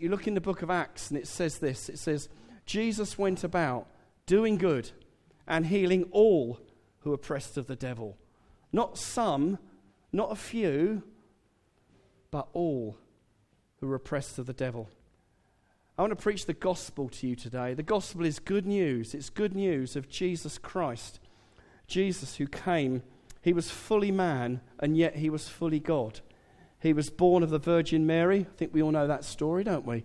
You look in the book of Acts and it says this it says, Jesus went about doing good and healing all who were oppressed of the devil. Not some, not a few, but all who were oppressed of the devil. I want to preach the gospel to you today. The gospel is good news. It's good news of Jesus Christ. Jesus who came, he was fully man, and yet he was fully God. He was born of the Virgin Mary. I think we all know that story, don't we?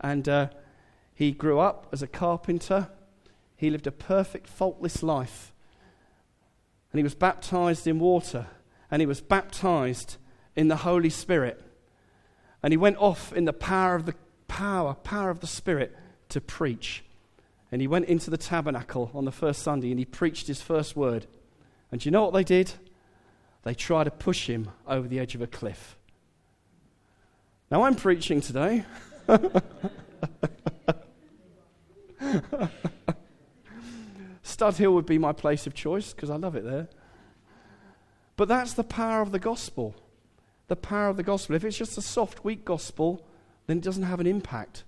And uh, he grew up as a carpenter. He lived a perfect, faultless life. And he was baptized in water. And he was baptized in the Holy Spirit. And he went off in the power of the power, power of the Spirit to preach. And he went into the tabernacle on the first Sunday and he preached his first word. And do you know what they did? They tried to push him over the edge of a cliff. Now, I'm preaching today. Stud Hill would be my place of choice because I love it there. But that's the power of the gospel. The power of the gospel. If it's just a soft, weak gospel, then it doesn't have an impact.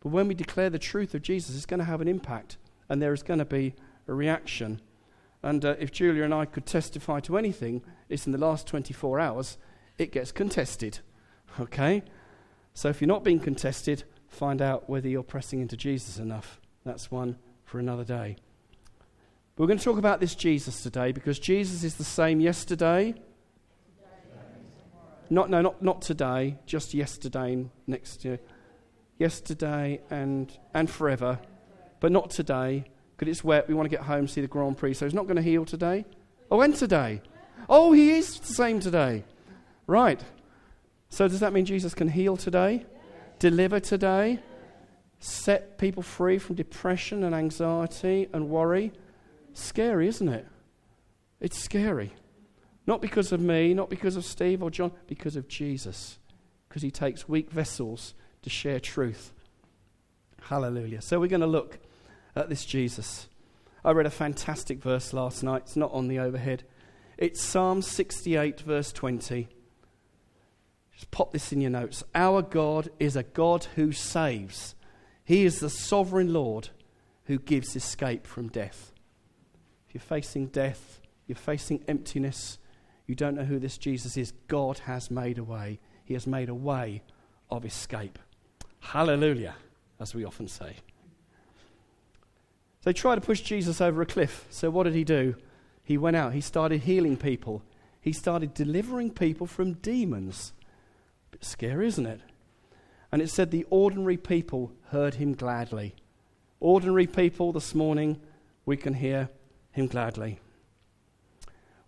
But when we declare the truth of Jesus, it's going to have an impact, and there is going to be a reaction. And uh, if Julia and I could testify to anything, it's in the last 24 hours, it gets contested. Okay? So if you're not being contested, find out whether you're pressing into Jesus enough. That's one for another day. We're going to talk about this Jesus today because Jesus is the same yesterday. Not, no, not, not today, just yesterday and next year. Yesterday and, and forever, but not today because it's wet. We want to get home, see the Grand Prix. So he's not going to heal today. Oh, and today. Oh, he is the same today. Right. So, does that mean Jesus can heal today? Deliver today? Set people free from depression and anxiety and worry? Scary, isn't it? It's scary. Not because of me, not because of Steve or John, because of Jesus. Because he takes weak vessels to share truth. Hallelujah. So, we're going to look at this Jesus. I read a fantastic verse last night. It's not on the overhead. It's Psalm 68, verse 20. Just pop this in your notes. Our God is a God who saves. He is the sovereign Lord who gives escape from death. If you're facing death, you're facing emptiness, you don't know who this Jesus is, God has made a way. He has made a way of escape. Hallelujah, as we often say. They tried to push Jesus over a cliff. So what did he do? He went out. He started healing people. He started delivering people from demons. Bit scary, isn't it? And it said the ordinary people heard him gladly. Ordinary people this morning, we can hear him gladly.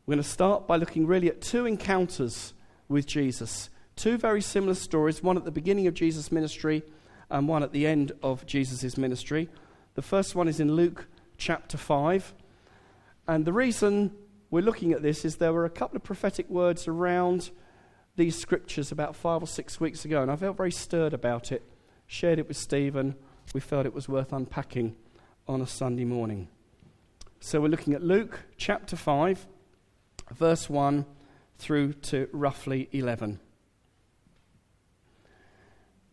We're going to start by looking really at two encounters with Jesus. Two very similar stories, one at the beginning of Jesus' ministry and one at the end of Jesus' ministry. The first one is in Luke chapter 5. And the reason we're looking at this is there were a couple of prophetic words around these scriptures about five or six weeks ago, and I felt very stirred about it. Shared it with Stephen. We felt it was worth unpacking on a Sunday morning. So we're looking at Luke chapter 5, verse 1 through to roughly 11.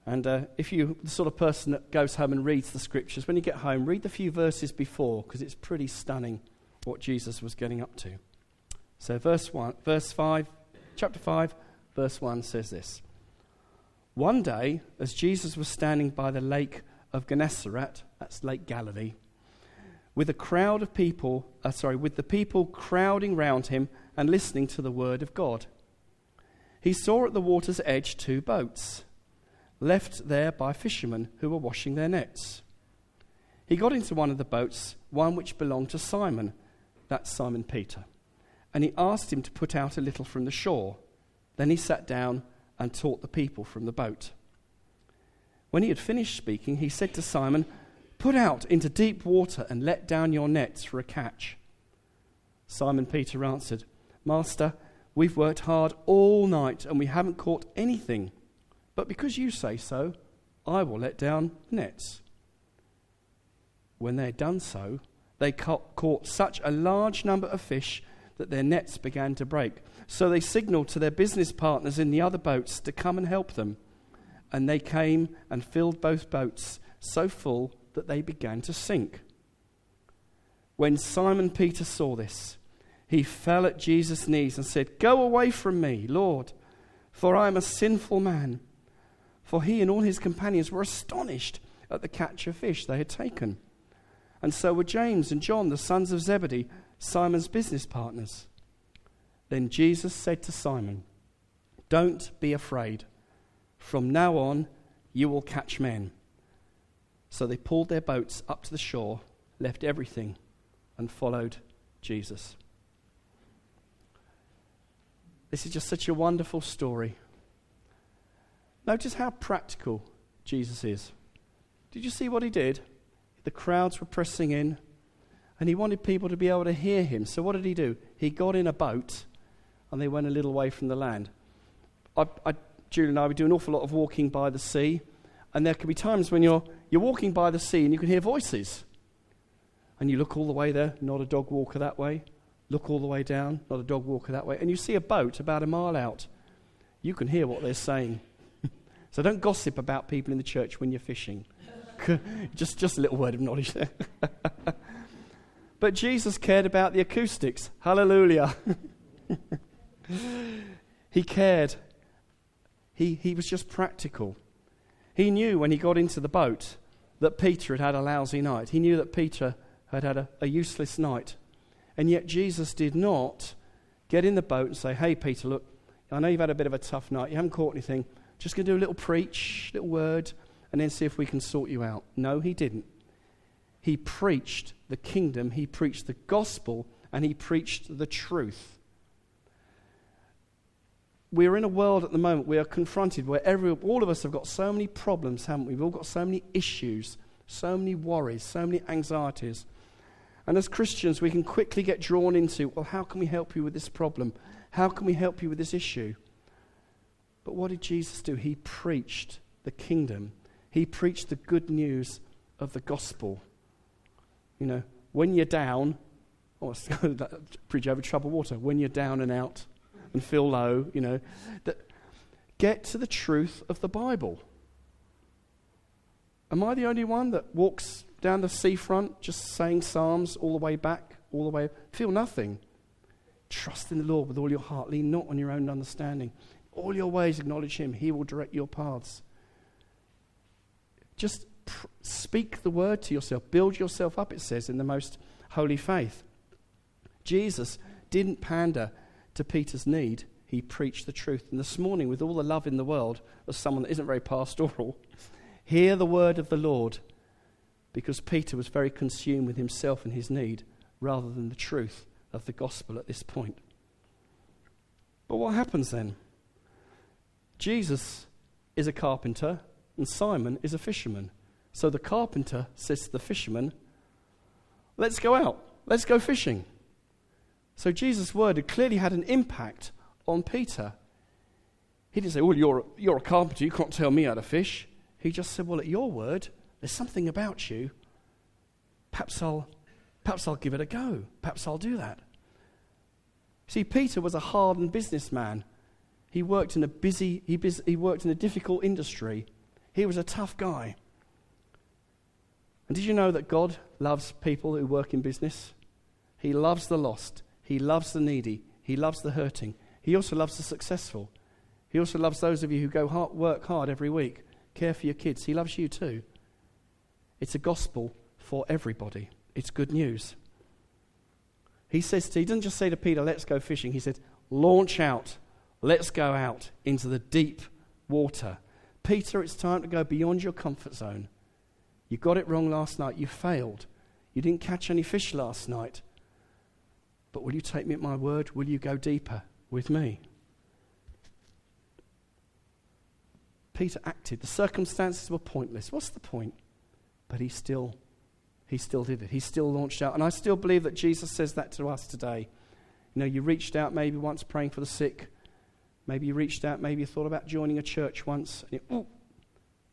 And uh, if you're the sort of person that goes home and reads the scriptures, when you get home, read the few verses before, because it's pretty stunning what Jesus was getting up to. So, verse, one, verse 5, chapter 5, verse 1 says this One day, as Jesus was standing by the lake of Gennesaret, that's Lake Galilee, with a crowd of people, uh, sorry, with the people crowding round him and listening to the word of God, he saw at the water's edge two boats, left there by fishermen who were washing their nets. He got into one of the boats, one which belonged to Simon, that's Simon Peter, and he asked him to put out a little from the shore. Then he sat down and taught the people from the boat. When he had finished speaking, he said to Simon, Put out into deep water and let down your nets for a catch. Simon Peter answered, Master, we've worked hard all night and we haven't caught anything. But because you say so, I will let down nets. When they had done so, they caught such a large number of fish that their nets began to break. So they signaled to their business partners in the other boats to come and help them. and they came and filled both boats so full that they began to sink. When Simon Peter saw this, he fell at Jesus' knees and said, Go away from me, Lord, for I am a sinful man. For he and all his companions were astonished at the catch of fish they had taken. And so were James and John, the sons of Zebedee, Simon's business partners. Then Jesus said to Simon, Don't be afraid. From now on, you will catch men. So they pulled their boats up to the shore, left everything, and followed Jesus. This is just such a wonderful story. Notice how practical Jesus is. Did you see what he did? The crowds were pressing in, and he wanted people to be able to hear him. So, what did he do? He got in a boat, and they went a little way from the land. I, I, Julie and I, we do an awful lot of walking by the sea, and there can be times when you're, you're walking by the sea and you can hear voices. And you look all the way there, not a dog walker that way. Look all the way down, not a dog walker that way. And you see a boat about a mile out. You can hear what they're saying. so don't gossip about people in the church when you're fishing. just, just a little word of knowledge there. but Jesus cared about the acoustics. Hallelujah. He cared. He, he was just practical. He knew when he got into the boat that Peter had had a lousy night. He knew that Peter had had a, a useless night. And yet Jesus did not get in the boat and say, Hey, Peter, look, I know you've had a bit of a tough night. You haven't caught anything. Just going to do a little preach, little word, and then see if we can sort you out. No, he didn't. He preached the kingdom, he preached the gospel, and he preached the truth. We're in a world at the moment we are confronted where every, all of us have got so many problems, haven't we? We've all got so many issues, so many worries, so many anxieties. And as Christians, we can quickly get drawn into, well, how can we help you with this problem? How can we help you with this issue? But what did Jesus do? He preached the kingdom, he preached the good news of the gospel. You know, when you're down, oh, preach over troubled water, when you're down and out and feel low, you know, that, get to the truth of the Bible. Am I the only one that walks down the seafront, just saying psalms all the way back, all the way. Feel nothing. Trust in the Lord with all your heart. Lean not on your own understanding. All your ways acknowledge Him. He will direct your paths. Just pr- speak the word to yourself. Build yourself up, it says, in the most holy faith. Jesus didn't pander to Peter's need. He preached the truth. And this morning, with all the love in the world, as someone that isn't very pastoral, hear the word of the Lord because Peter was very consumed with himself and his need rather than the truth of the gospel at this point. But what happens then? Jesus is a carpenter and Simon is a fisherman. So the carpenter says to the fisherman, Let's go out, let's go fishing. So Jesus' word had clearly had an impact on Peter. He didn't say, Well, you're, you're a carpenter, you can't tell me how to fish. He just said, Well, at your word, there's something about you. Perhaps I'll, perhaps I'll give it a go. Perhaps I'll do that. See, Peter was a hardened businessman. He worked in a busy, he, bus- he worked in a difficult industry. He was a tough guy. And did you know that God loves people who work in business? He loves the lost. He loves the needy. He loves the hurting. He also loves the successful. He also loves those of you who go hard, work hard every week, care for your kids. He loves you too. It's a gospel for everybody. It's good news. He says to, he doesn't just say to Peter, let's go fishing. He said, launch out. Let's go out into the deep water. Peter, it's time to go beyond your comfort zone. You got it wrong last night. You failed. You didn't catch any fish last night. But will you take me at my word? Will you go deeper with me? Peter acted. The circumstances were pointless. What's the point? But he still, he still did it. He still launched out. And I still believe that Jesus says that to us today. You know, you reached out maybe once praying for the sick. Maybe you reached out, maybe you thought about joining a church once. You,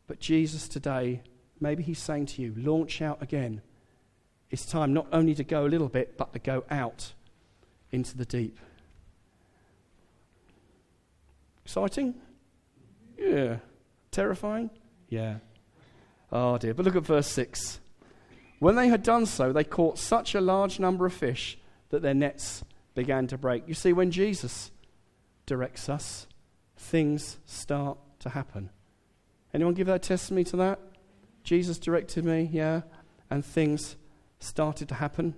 but Jesus today, maybe he's saying to you, launch out again. It's time not only to go a little bit, but to go out into the deep. Exciting? Yeah. Terrifying? Yeah. Oh dear. But look at verse 6. When they had done so, they caught such a large number of fish that their nets began to break. You see, when Jesus directs us, things start to happen. Anyone give that testimony to that? Jesus directed me, yeah, and things started to happen.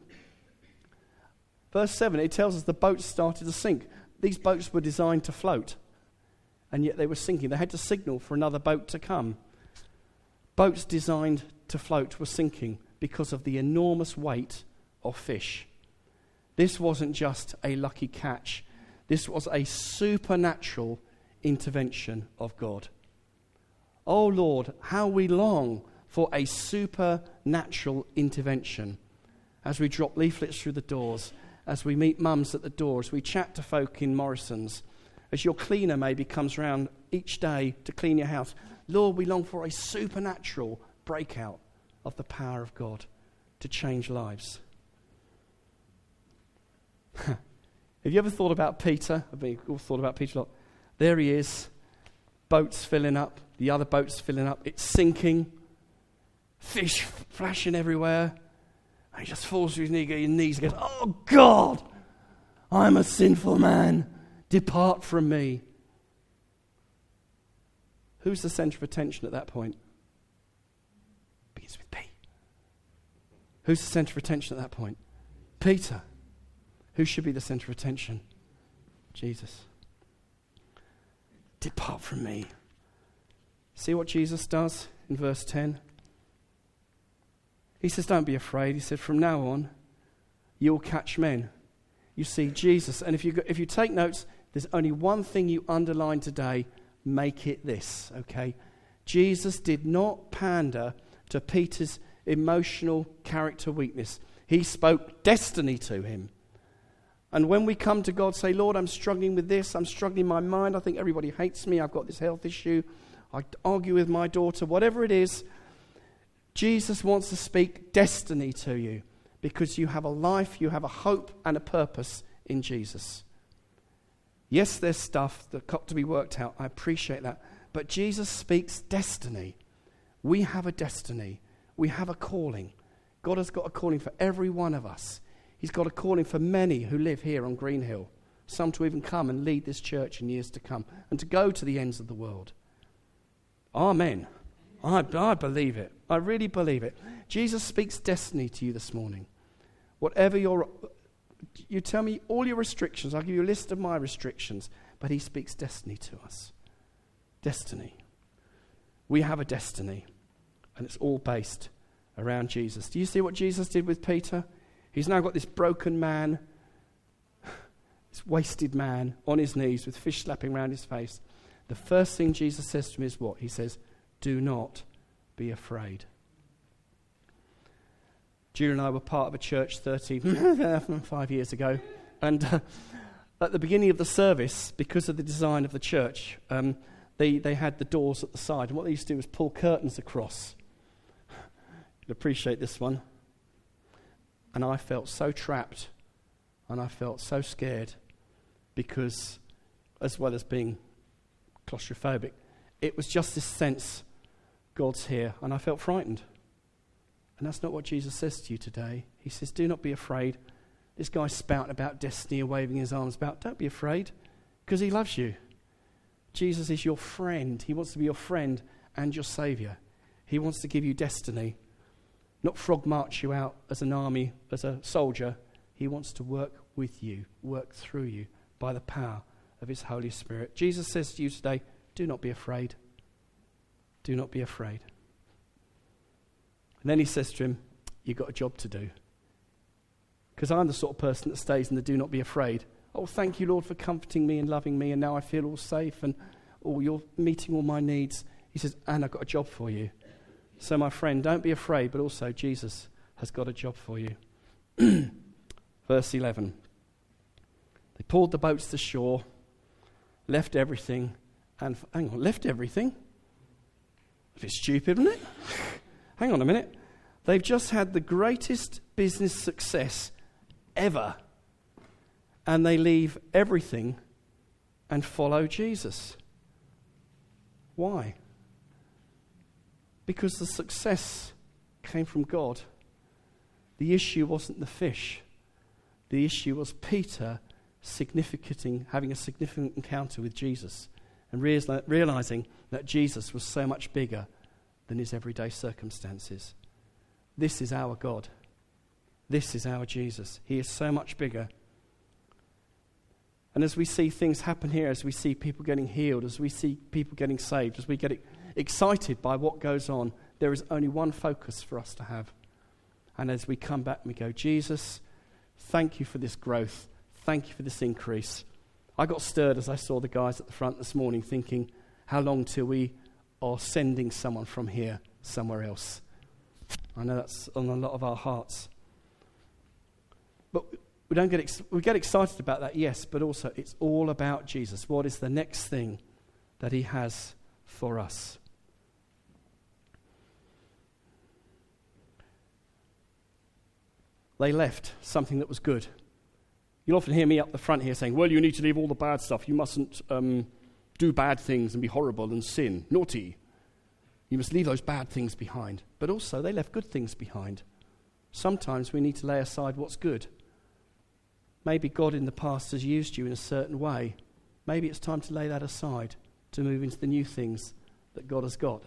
Verse 7, it tells us the boats started to sink. These boats were designed to float, and yet they were sinking. They had to signal for another boat to come. Boats designed to float were sinking because of the enormous weight of fish. This wasn't just a lucky catch, this was a supernatural intervention of God. Oh Lord, how we long for a supernatural intervention as we drop leaflets through the doors, as we meet mums at the door, as we chat to folk in Morrison's, as your cleaner maybe comes round each day to clean your house. Lord, we long for a supernatural breakout of the power of God to change lives. Have you ever thought about Peter? I've been, all thought about Peter a lot. There he is, boats filling up, the other boats filling up, it's sinking, fish flashing everywhere. And he just falls to his knees and goes, Oh God, I'm a sinful man. Depart from me. Who's the center of attention at that point? Begins with P. Who's the center of attention at that point? Peter. Who should be the center of attention? Jesus. Depart from me. See what Jesus does in verse 10? He says, Don't be afraid. He said, From now on, you'll catch men. You see, Jesus, and if you, if you take notes, there's only one thing you underline today make it this, okay? Jesus did not pander to Peter's emotional character weakness, he spoke destiny to him. And when we come to God, say, Lord, I'm struggling with this, I'm struggling in my mind, I think everybody hates me, I've got this health issue, I argue with my daughter, whatever it is, Jesus wants to speak destiny to you because you have a life, you have a hope and a purpose in Jesus. Yes, there's stuff that got to be worked out. I appreciate that. But Jesus speaks destiny. We have a destiny. We have a calling. God has got a calling for every one of us. He's got a calling for many who live here on Greenhill, some to even come and lead this church in years to come, and to go to the ends of the world. Amen. I, I believe it. I really believe it. Jesus speaks destiny to you this morning. Whatever your, you tell me all your restrictions, I'll give you a list of my restrictions, but he speaks destiny to us. Destiny. We have a destiny, and it's all based around Jesus. Do you see what Jesus did with Peter? He's now got this broken man, this wasted man on his knees with fish slapping around his face. The first thing Jesus says to him is what? He says, Do not be afraid. Jude and I were part of a church 35 years ago, and uh, at the beginning of the service, because of the design of the church, um, they, they had the doors at the side, and what they used to do was pull curtains across. You'll appreciate this one. And I felt so trapped and I felt so scared because, as well as being claustrophobic, it was just this sense God's here, and I felt frightened. And that's not what Jesus says to you today. He says, Do not be afraid. This guy's spouting about destiny and waving his arms about. Don't be afraid because he loves you. Jesus is your friend. He wants to be your friend and your Savior. He wants to give you destiny not frog march you out as an army, as a soldier. He wants to work with you, work through you by the power of His Holy Spirit. Jesus says to you today, do not be afraid. Do not be afraid. And then he says to him, You've got a job to do. Because I'm the sort of person that stays in the do not be afraid. Oh, thank you, Lord, for comforting me and loving me, and now I feel all safe and oh, you're meeting all my needs. He says, And I've got a job for you. So, my friend, don't be afraid, but also Jesus has got a job for you. Verse 11 They pulled the boats to shore, left everything, and hang on, left everything? A bit stupid, isn't it? hang on a minute. They've just had the greatest business success ever, and they leave everything and follow Jesus. Why? Because the success came from God. The issue wasn't the fish. The issue was Peter significant, having a significant encounter with Jesus and realizing that Jesus was so much bigger than his everyday circumstances. This is our God. This is our Jesus. He is so much bigger. And as we see things happen here, as we see people getting healed, as we see people getting saved, as we get excited by what goes on, there is only one focus for us to have. And as we come back we go, Jesus, thank you for this growth. Thank you for this increase. I got stirred as I saw the guys at the front this morning thinking, how long till we are sending someone from here somewhere else? I know that's on a lot of our hearts. But we, don't get ex- we get excited about that, yes, but also it's all about Jesus. What is the next thing that he has for us? They left something that was good. You'll often hear me up the front here saying, Well, you need to leave all the bad stuff. You mustn't um, do bad things and be horrible and sin, naughty. You must leave those bad things behind. But also, they left good things behind. Sometimes we need to lay aside what's good. Maybe God in the past has used you in a certain way. Maybe it's time to lay that aside to move into the new things that God has got.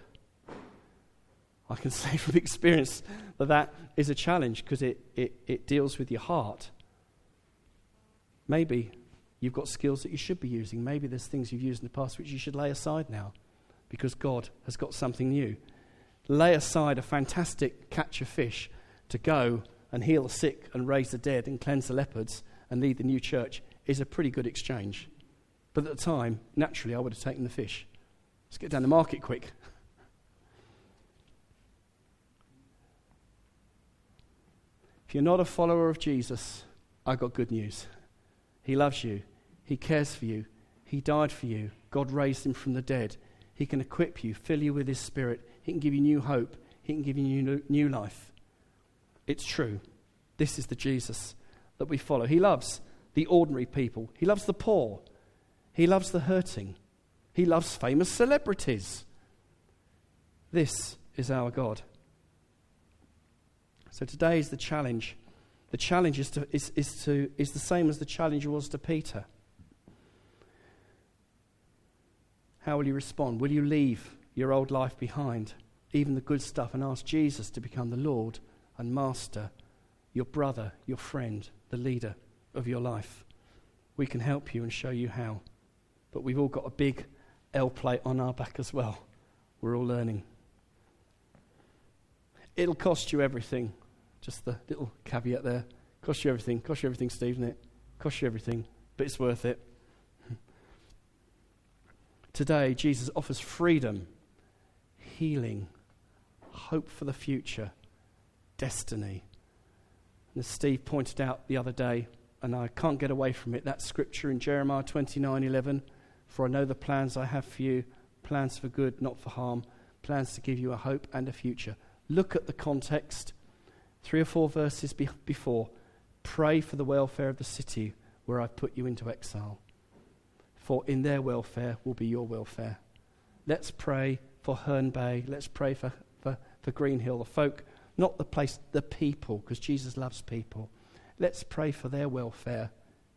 I can say from experience that that is a challenge because it, it, it deals with your heart. Maybe you've got skills that you should be using. Maybe there's things you've used in the past which you should lay aside now because God has got something new. Lay aside a fantastic catch of fish to go and heal the sick and raise the dead and cleanse the leopards and lead the new church is a pretty good exchange. But at the time, naturally, I would have taken the fish. Let's get down the market quick. If you're not a follower of Jesus, I've got good news. He loves you, He cares for you, He died for you. God raised Him from the dead. He can equip you, fill you with His Spirit. He can give you new hope, He can give you new, life. It's true. This is the Jesus that we follow. He loves the ordinary people, He loves the poor, He loves the hurting, He loves famous celebrities. This is our God. So today is the challenge. The challenge is, to, is, is, to, is the same as the challenge was to Peter. How will you respond? Will you leave your old life behind, even the good stuff, and ask Jesus to become the Lord and Master, your brother, your friend, the leader of your life? We can help you and show you how. But we've all got a big L plate on our back as well. We're all learning. It'll cost you everything. Just the little caveat there. Cost you everything. Cost you everything, Steve, it? Cost you everything. But it's worth it. Today, Jesus offers freedom, healing, hope for the future, destiny. And as Steve pointed out the other day, and I can't get away from it, that scripture in Jeremiah 29 11, For I know the plans I have for you, plans for good, not for harm, plans to give you a hope and a future. Look at the context three or four verses be- before, pray for the welfare of the city where I've put you into exile. For in their welfare will be your welfare. Let's pray for Herne Bay. Let's pray for, for, for Greenhill, the folk, not the place, the people, because Jesus loves people. Let's pray for their welfare,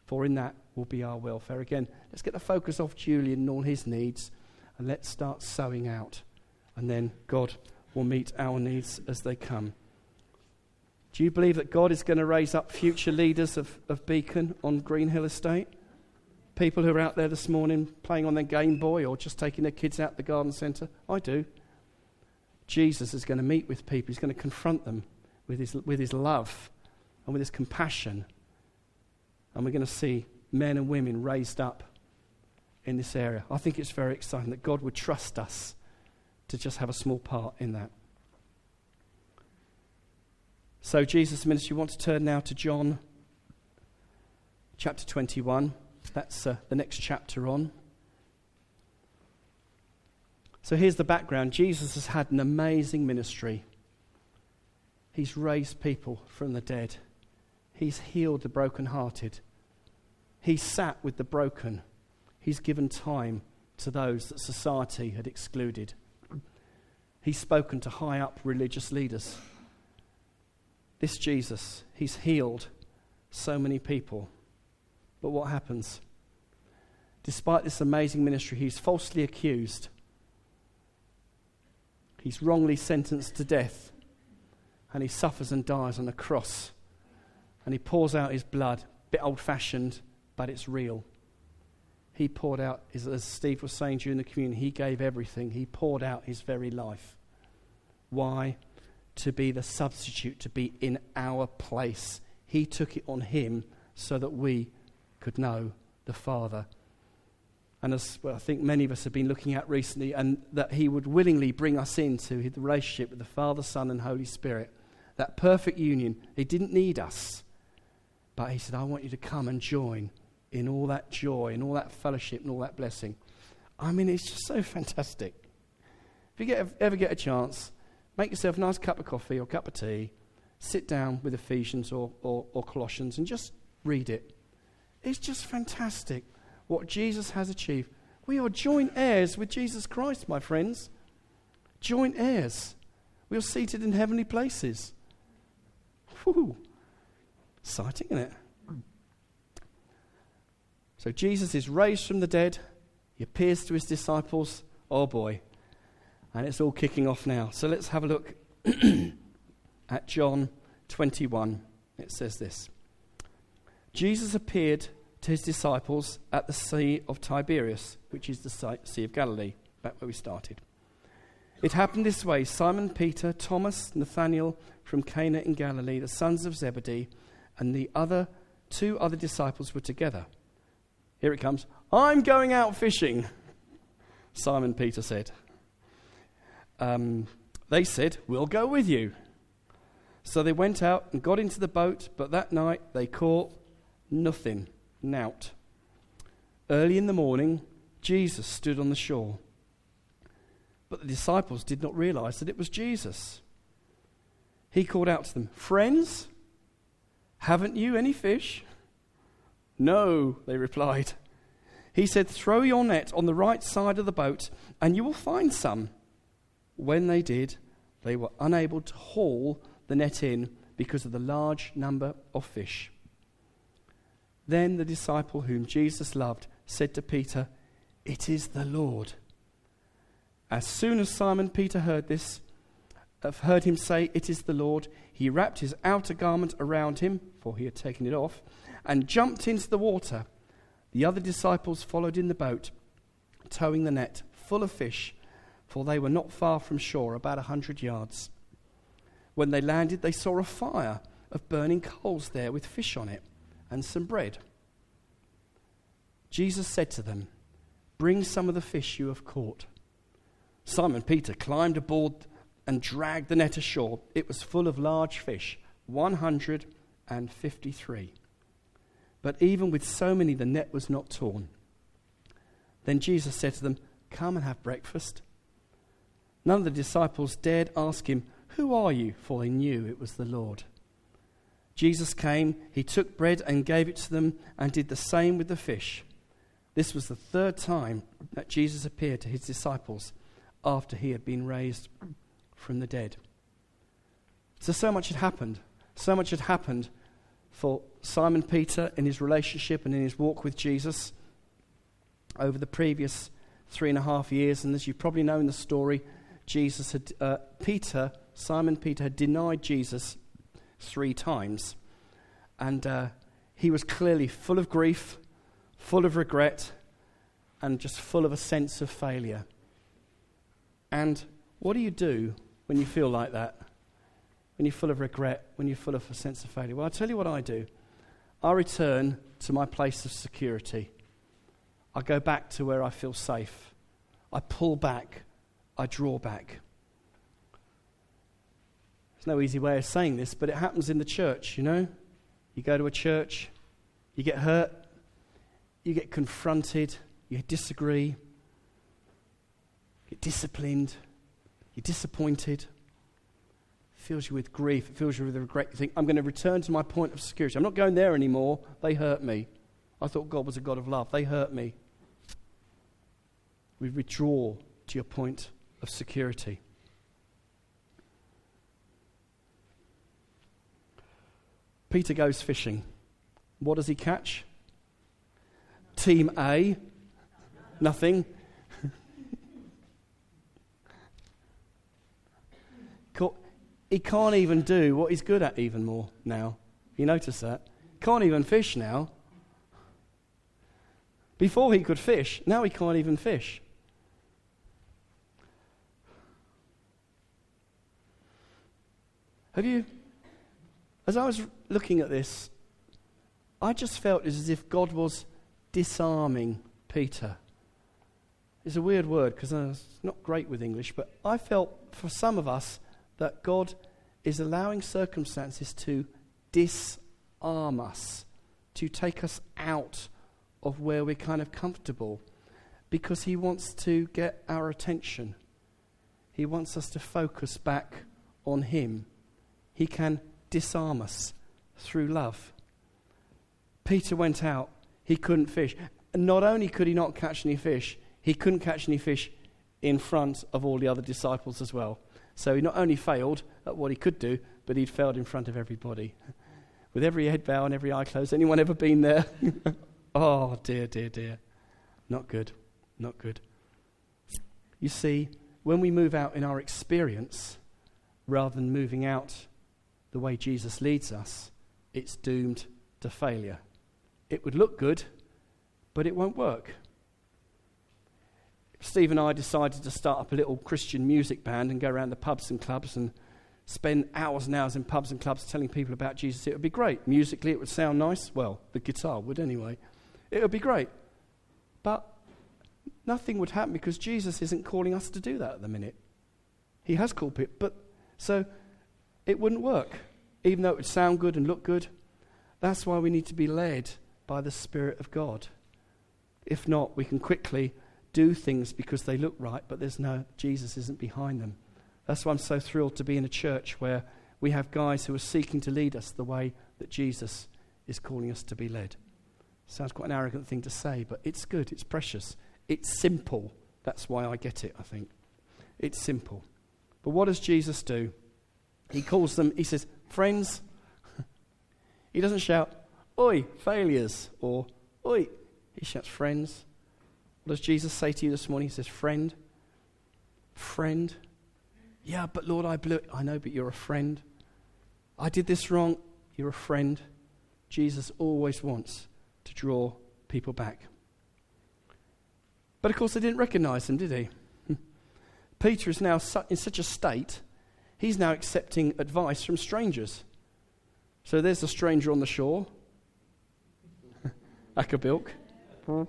for in that will be our welfare. Again, let's get the focus off Julian and all his needs, and let's start sowing out. And then God will meet our needs as they come. Do you believe that God is going to raise up future leaders of, of Beacon on Greenhill Estate? People who are out there this morning playing on their Game Boy or just taking their kids out the garden centre? I do. Jesus is going to meet with people. He's going to confront them with his, with his love and with his compassion. And we're going to see men and women raised up in this area. I think it's very exciting that God would trust us to just have a small part in that. So, Jesus' ministry, you want to turn now to John chapter 21. That's uh, the next chapter on. So, here's the background Jesus has had an amazing ministry. He's raised people from the dead, He's healed the brokenhearted, He's sat with the broken, He's given time to those that society had excluded. He's spoken to high up religious leaders. This Jesus, he's healed so many people. But what happens? Despite this amazing ministry, he's falsely accused. He's wrongly sentenced to death. And he suffers and dies on a cross. And he pours out his blood. Bit old fashioned, but it's real. He poured out, as Steve was saying during the communion, he gave everything. He poured out his very life. Why? To be the substitute, to be in our place. He took it on him so that we could know the Father. And as well, I think many of us have been looking at recently, and that he would willingly bring us into the relationship with the Father, Son, and Holy Spirit. That perfect union. He didn't need us, but he said, I want you to come and join in all that joy, and all that fellowship, and all that blessing. I mean, it's just so fantastic. If you get, ever get a chance, make yourself a nice cup of coffee or cup of tea, sit down with Ephesians or, or, or Colossians, and just read it. It's just fantastic what Jesus has achieved. We are joint heirs with Jesus Christ, my friends. Joint heirs. We are seated in heavenly places. Whew. Exciting, isn't it? So Jesus is raised from the dead. He appears to his disciples. Oh boy. And it's all kicking off now. So let's have a look at John 21. It says this Jesus appeared to his disciples at the Sea of Tiberias, which is the Sea of Galilee, back where we started. It happened this way Simon Peter, Thomas, Nathanael from Cana in Galilee, the sons of Zebedee, and the other two other disciples were together. Here it comes. I'm going out fishing, Simon Peter said. Um, they said, We'll go with you. So they went out and got into the boat, but that night they caught nothing, nout. Early in the morning, Jesus stood on the shore. But the disciples did not realize that it was Jesus. He called out to them, Friends, haven't you any fish? No, they replied. He said, Throw your net on the right side of the boat, and you will find some. When they did, they were unable to haul the net in because of the large number of fish. Then the disciple whom Jesus loved said to Peter, It is the Lord. As soon as Simon Peter heard this, uh, heard him say, It is the Lord, he wrapped his outer garment around him, for he had taken it off and jumped into the water. The other disciples followed in the boat, towing the net full of fish, for they were not far from shore, about a hundred yards. When they landed, they saw a fire of burning coals there with fish on it and some bread. Jesus said to them, Bring some of the fish you have caught. Simon Peter climbed aboard and dragged the net ashore. It was full of large fish, 153. But even with so many, the net was not torn. Then Jesus said to them, Come and have breakfast. None of the disciples dared ask him, Who are you? For they knew it was the Lord. Jesus came, he took bread and gave it to them, and did the same with the fish. This was the third time that Jesus appeared to his disciples after he had been raised from the dead. So, so much had happened. So much had happened for Simon Peter in his relationship and in his walk with Jesus over the previous three and a half years. And as you probably know in the story, Jesus had, uh, Peter, Simon Peter, had denied Jesus three times. And uh, he was clearly full of grief, full of regret, and just full of a sense of failure. And what do you do when you feel like that? when you're full of regret, when you're full of a sense of failure? Well, I'll tell you what I do. I return to my place of security. I go back to where I feel safe. I pull back. I draw back. There's no easy way of saying this, but it happens in the church, you know? You go to a church, you get hurt, you get confronted, you disagree, you get disciplined, you're disappointed fills you with grief, it fills you with regret. You think, I'm going to return to my point of security. I'm not going there anymore. They hurt me. I thought God was a God of love. They hurt me. We withdraw to your point of security. Peter goes fishing. What does he catch? Team A, nothing. he can't even do what he's good at even more now. You notice that? Can't even fish now. Before he could fish, now he can't even fish. Have you, as I was looking at this, I just felt as if God was disarming Peter. It's a weird word because it's not great with English, but I felt for some of us that God is allowing circumstances to disarm us, to take us out of where we're kind of comfortable, because He wants to get our attention. He wants us to focus back on Him. He can disarm us through love. Peter went out, he couldn't fish. And not only could he not catch any fish, he couldn't catch any fish in front of all the other disciples as well. So he not only failed at what he could do, but he'd failed in front of everybody. With every head bowed and every eye closed. Anyone ever been there? oh, dear, dear, dear. Not good. Not good. You see, when we move out in our experience, rather than moving out the way Jesus leads us, it's doomed to failure. It would look good, but it won't work. Steve and I decided to start up a little Christian music band and go around the pubs and clubs and spend hours and hours in pubs and clubs telling people about Jesus. It would be great. Musically, it would sound nice. Well, the guitar would anyway. It would be great. But nothing would happen because Jesus isn't calling us to do that at the minute. He has called people, but so it wouldn't work, even though it would sound good and look good. That's why we need to be led by the Spirit of God. If not, we can quickly do things because they look right, but there's no, Jesus isn't behind them. That's why I'm so thrilled to be in a church where we have guys who are seeking to lead us the way that Jesus is calling us to be led. Sounds quite an arrogant thing to say, but it's good, it's precious, it's simple. That's why I get it, I think. It's simple. But what does Jesus do? He calls them, he says, friends. he doesn't shout, oi, failures, or oi. He shouts, friends. What does Jesus say to you this morning? He says, Friend, friend. Yeah, but Lord, I blew it. I know, but you're a friend. I did this wrong. You're a friend. Jesus always wants to draw people back. But of course, they didn't recognize him, did he? Peter is now in such a state, he's now accepting advice from strangers. So there's a stranger on the shore, Akabilk. And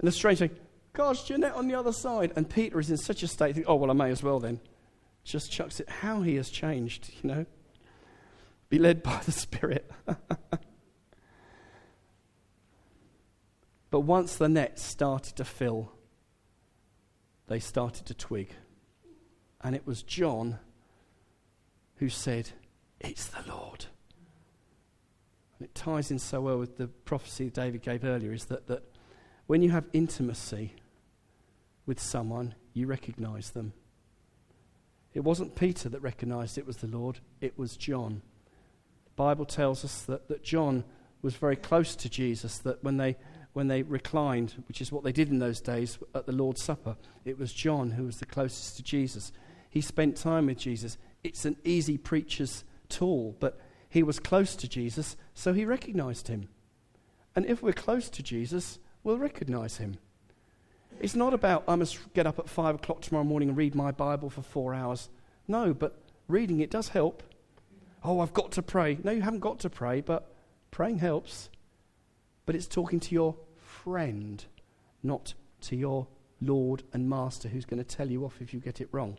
the stranger saying, Gosh, Jeanette on the other side. And Peter is in such a state, oh, well, I may as well then. Just chucks it. How he has changed, you know. Be led by the Spirit. but once the net started to fill, they started to twig. And it was John who said, It's the Lord and it ties in so well with the prophecy David gave earlier, is that, that when you have intimacy with someone, you recognize them. It wasn't Peter that recognized it was the Lord, it was John. The Bible tells us that, that John was very close to Jesus, that when they, when they reclined, which is what they did in those days at the Lord's Supper, it was John who was the closest to Jesus. He spent time with Jesus. It's an easy preacher's tool, but he was close to Jesus, so he recognized him. And if we're close to Jesus, we'll recognize him. It's not about, I must get up at five o'clock tomorrow morning and read my Bible for four hours. No, but reading it does help. Oh, I've got to pray. No, you haven't got to pray, but praying helps. But it's talking to your friend, not to your Lord and Master who's going to tell you off if you get it wrong.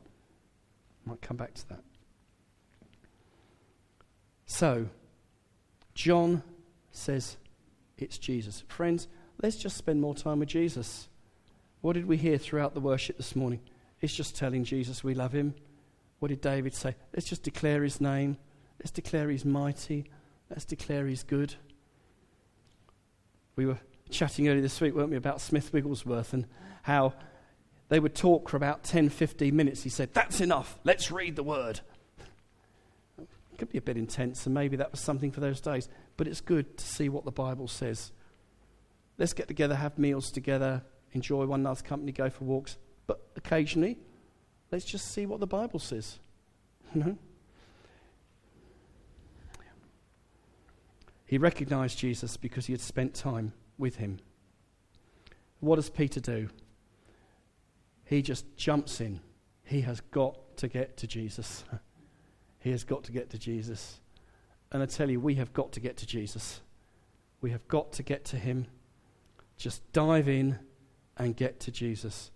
Might come back to that. So, John says it's Jesus. Friends, let's just spend more time with Jesus. What did we hear throughout the worship this morning? It's just telling Jesus we love him. What did David say? Let's just declare his name. Let's declare he's mighty. Let's declare he's good. We were chatting earlier this week, weren't we, about Smith Wigglesworth and how they would talk for about 10, 15 minutes. He said, That's enough. Let's read the word It could be a bit intense, and maybe that was something for those days. But it's good to see what the Bible says. Let's get together, have meals together, enjoy one another's company, go for walks. But occasionally, let's just see what the Bible says. You know? He recognized Jesus because he had spent time with him. What does Peter do? He just jumps in. He has got to get to Jesus. he has got to get to Jesus. And I tell you, we have got to get to Jesus. We have got to get to him. Just dive in and get to Jesus.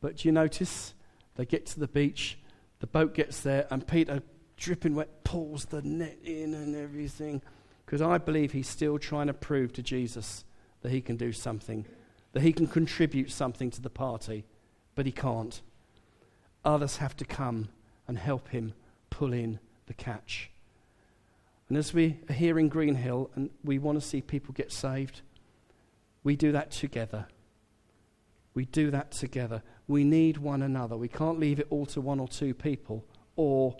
But do you notice? They get to the beach, the boat gets there, and Peter, dripping wet, pulls the net in and everything. Because I believe he's still trying to prove to Jesus that he can do something, that he can contribute something to the party, but he can't. Others have to come and help him pull in the catch. And as we are here in Greenhill and we want to see people get saved, we do that together. We do that together. We need one another. We can't leave it all to one or two people or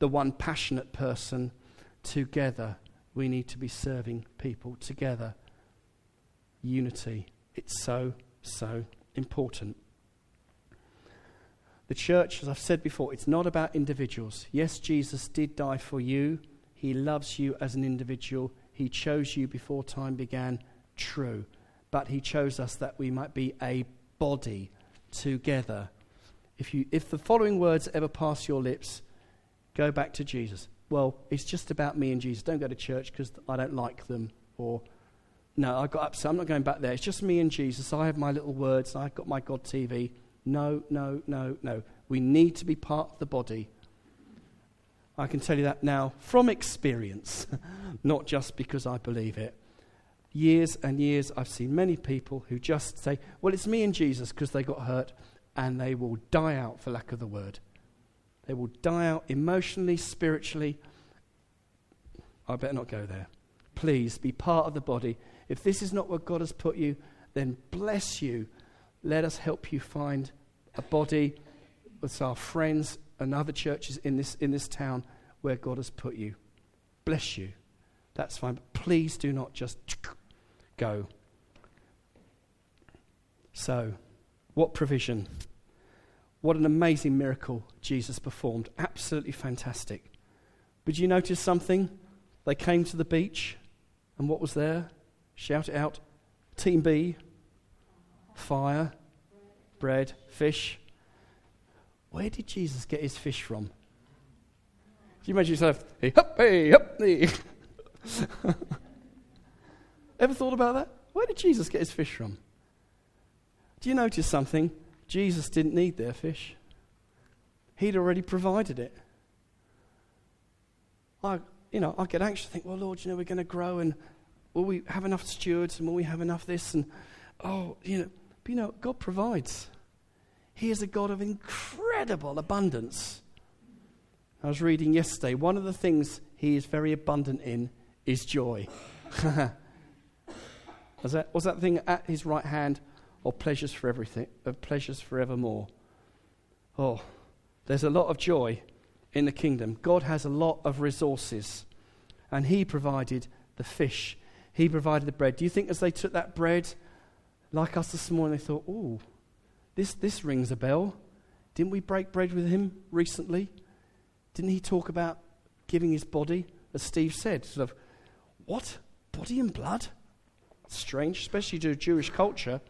the one passionate person together we need to be serving people together. Unity. It's so, so important. The church, as I've said before, it's not about individuals. Yes, Jesus did die for you. He loves you as an individual. He chose you before time began. True. But He chose us that we might be a body together. If, you, if the following words ever pass your lips, go back to Jesus well, it's just about me and Jesus. Don't go to church because I don't like them. Or, no, I got upset. I'm not going back there. It's just me and Jesus. I have my little words. I've got my God TV. No, no, no, no. We need to be part of the body. I can tell you that now from experience, not just because I believe it. Years and years, I've seen many people who just say, Well, it's me and Jesus because they got hurt, and they will die out for lack of the word. They will die out emotionally, spiritually. I better not go there. Please be part of the body. If this is not where God has put you, then bless you. Let us help you find a body with our friends and other churches in this, in this town where God has put you. Bless you. That's fine. But please do not just go. So, what provision? What an amazing miracle Jesus performed. Absolutely fantastic. But you notice something? They came to the beach, and what was there? Shout it out. Team B fire, bread, fish. Where did Jesus get his fish from? Do you imagine yourself, hey, up, hey, up, hey. Ever thought about that? Where did Jesus get his fish from? Do you notice something? Jesus didn't need their fish, He'd already provided it. I, you know, I get anxious. think, well, Lord, you know, we're going to grow, and will we have enough stewards, and will we have enough this, and oh, you know, but you know, God provides. He is a God of incredible abundance. I was reading yesterday. One of the things He is very abundant in is joy. was that was that thing at His right hand? or pleasures for everything, uh, pleasures forevermore. Oh, there's a lot of joy in the kingdom. God has a lot of resources, and He provided the fish. He provided the bread. Do you think as they took that bread, like us this morning, they thought, "Oh, this this rings a bell. Didn't we break bread with Him recently? Didn't He talk about giving His body, as Steve said, sort of, what body and blood? Strange, especially to Jewish culture."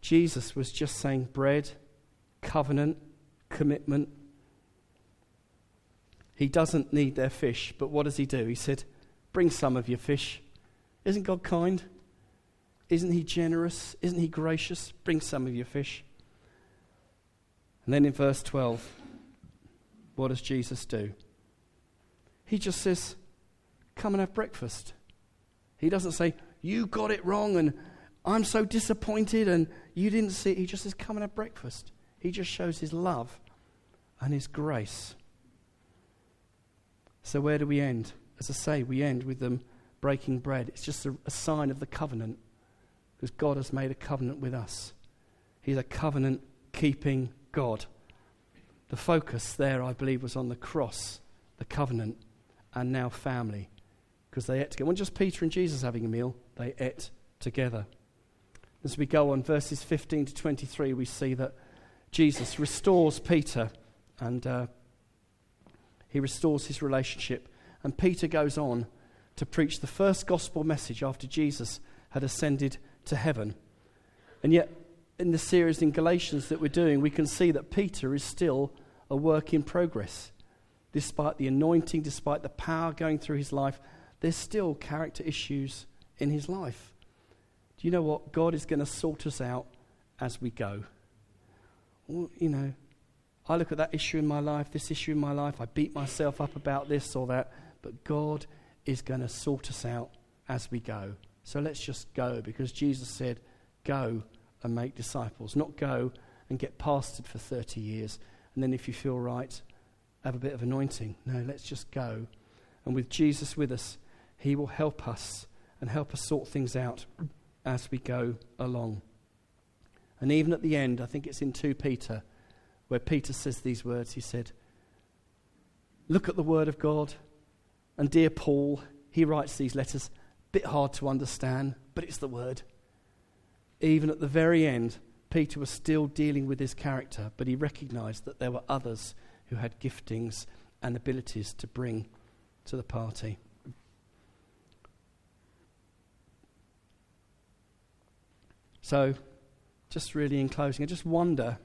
Jesus was just saying bread, covenant, commitment. He doesn't need their fish, but what does he do? He said, Bring some of your fish. Isn't God kind? Isn't he generous? Isn't he gracious? Bring some of your fish. And then in verse 12, what does Jesus do? He just says, Come and have breakfast. He doesn't say, You got it wrong and I'm so disappointed and you didn't see it. He just says, Come and have breakfast. He just shows his love and his grace. So, where do we end? As I say, we end with them breaking bread. It's just a, a sign of the covenant because God has made a covenant with us. He's a covenant keeping God. The focus there, I believe, was on the cross the covenant, and now family. Because they ate together. Wasn't just Peter and Jesus having a meal, they ate together. As we go on, verses 15 to 23, we see that Jesus restores Peter and uh, he restores his relationship. And Peter goes on to preach the first gospel message after Jesus had ascended to heaven. And yet, in the series in Galatians that we're doing, we can see that Peter is still a work in progress. Despite the anointing, despite the power going through his life, there's still character issues in his life. Do you know what? God is going to sort us out as we go. Well, you know, I look at that issue in my life, this issue in my life, I beat myself up about this or that, but God is going to sort us out as we go. So let's just go because Jesus said, Go and make disciples, not go and get pastored for 30 years. And then if you feel right, have a bit of anointing. No, let's just go. And with Jesus with us, He will help us and help us sort things out as we go along. And even at the end, I think it's in 2 Peter, where Peter says these words. He said, Look at the Word of God. And dear Paul, he writes these letters, bit hard to understand, but it's the Word. Even at the very end, Peter was still dealing with his character, but he recognized that there were others who had giftings and abilities to bring to the party. So, just really in closing, I just wonder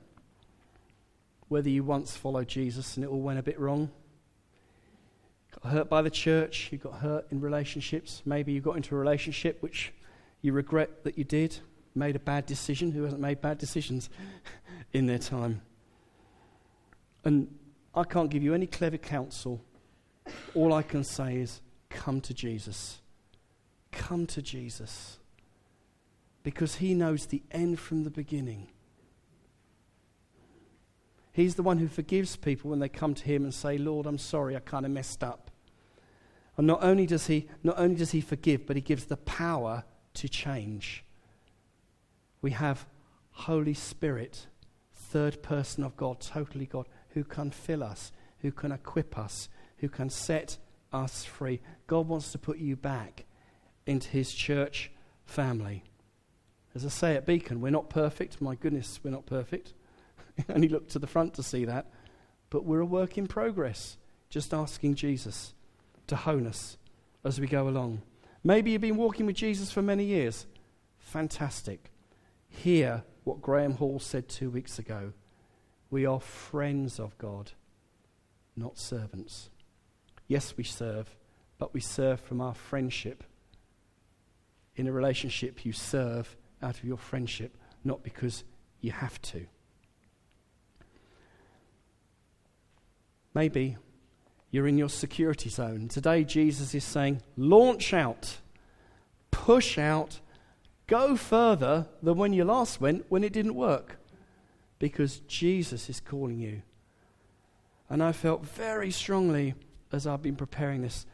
whether you once followed Jesus and it all went a bit wrong. Got hurt by the church, you got hurt in relationships. Maybe you got into a relationship which you regret that you did, made a bad decision. Who hasn't made bad decisions in their time? And I can't give you any clever counsel. All I can say is come to Jesus. Come to Jesus because he knows the end from the beginning. He's the one who forgives people when they come to him and say, Lord, I'm sorry, I kind of messed up. And not only does he not only does he forgive, but he gives the power to change. We have Holy Spirit, third person of God, totally God, who can fill us, who can equip us, who can set us free. God wants to put you back into his church family. As I say at Beacon, we're not perfect. My goodness, we're not perfect. only look to the front to see that. But we're a work in progress, just asking Jesus to hone us as we go along. Maybe you've been walking with Jesus for many years. Fantastic. Hear what Graham Hall said two weeks ago. We are friends of God, not servants. Yes, we serve, but we serve from our friendship. In a relationship, you serve out of your friendship, not because you have to. Maybe you're in your security zone. Today, Jesus is saying, launch out, push out, go further than when you last went when it didn't work. Because Jesus is calling you. And I felt very strongly as I've been preparing this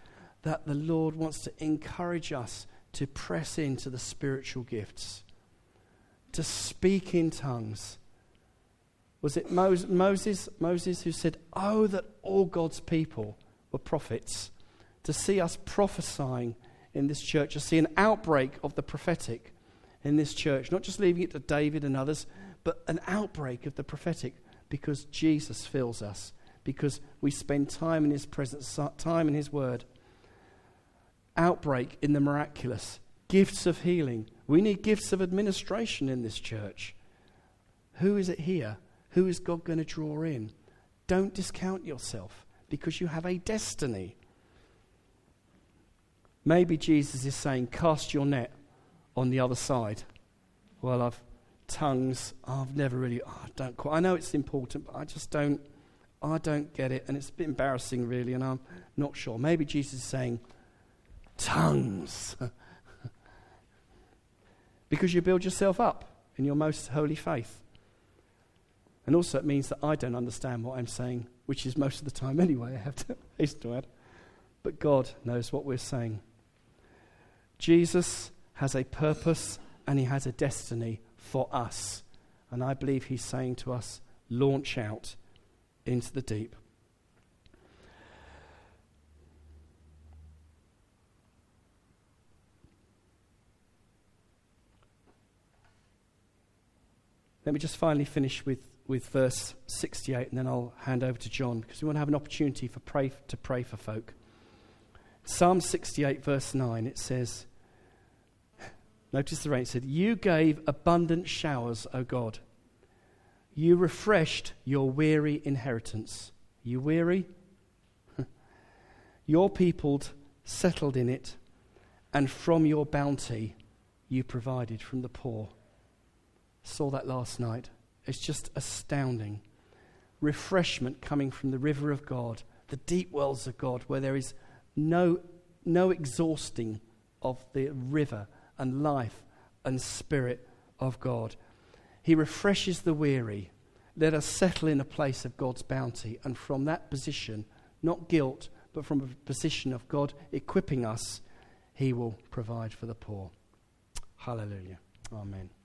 that the Lord wants to encourage us to press into the spiritual gifts to speak in tongues. Was it Moses, Moses who said, Oh, that all God's people were prophets? To see us prophesying in this church, to see an outbreak of the prophetic in this church, not just leaving it to David and others, but an outbreak of the prophetic because Jesus fills us, because we spend time in His presence, time in His word. Outbreak in the miraculous, gifts of healing, we need gifts of administration in this church. Who is it here? Who is God going to draw in? Don't discount yourself because you have a destiny. Maybe Jesus is saying, cast your net on the other side. Well, I've tongues. I've never really. Oh, I don't quite. I know it's important, but I just don't. I don't get it, and it's a bit embarrassing, really, and I'm not sure. Maybe Jesus is saying, tongues. because you build yourself up in your most holy faith. And also, it means that I don't understand what I'm saying, which is most of the time anyway, I have to hasten to add. But God knows what we're saying. Jesus has a purpose and he has a destiny for us. And I believe he's saying to us, launch out into the deep. Let me just finally finish with with verse 68 and then I'll hand over to John because we want to have an opportunity for pray, to pray for folk. Psalm 68, verse 9, it says, Notice the rain. It said, You gave abundant showers, O God. You refreshed your weary inheritance. You weary? your people settled in it, and from your bounty you provided from the poor. Saw that last night. It's just astounding. Refreshment coming from the river of God, the deep wells of God, where there is no, no exhausting of the river and life and spirit of God. He refreshes the weary. Let us settle in a place of God's bounty. And from that position, not guilt, but from a position of God equipping us, He will provide for the poor. Hallelujah. Amen.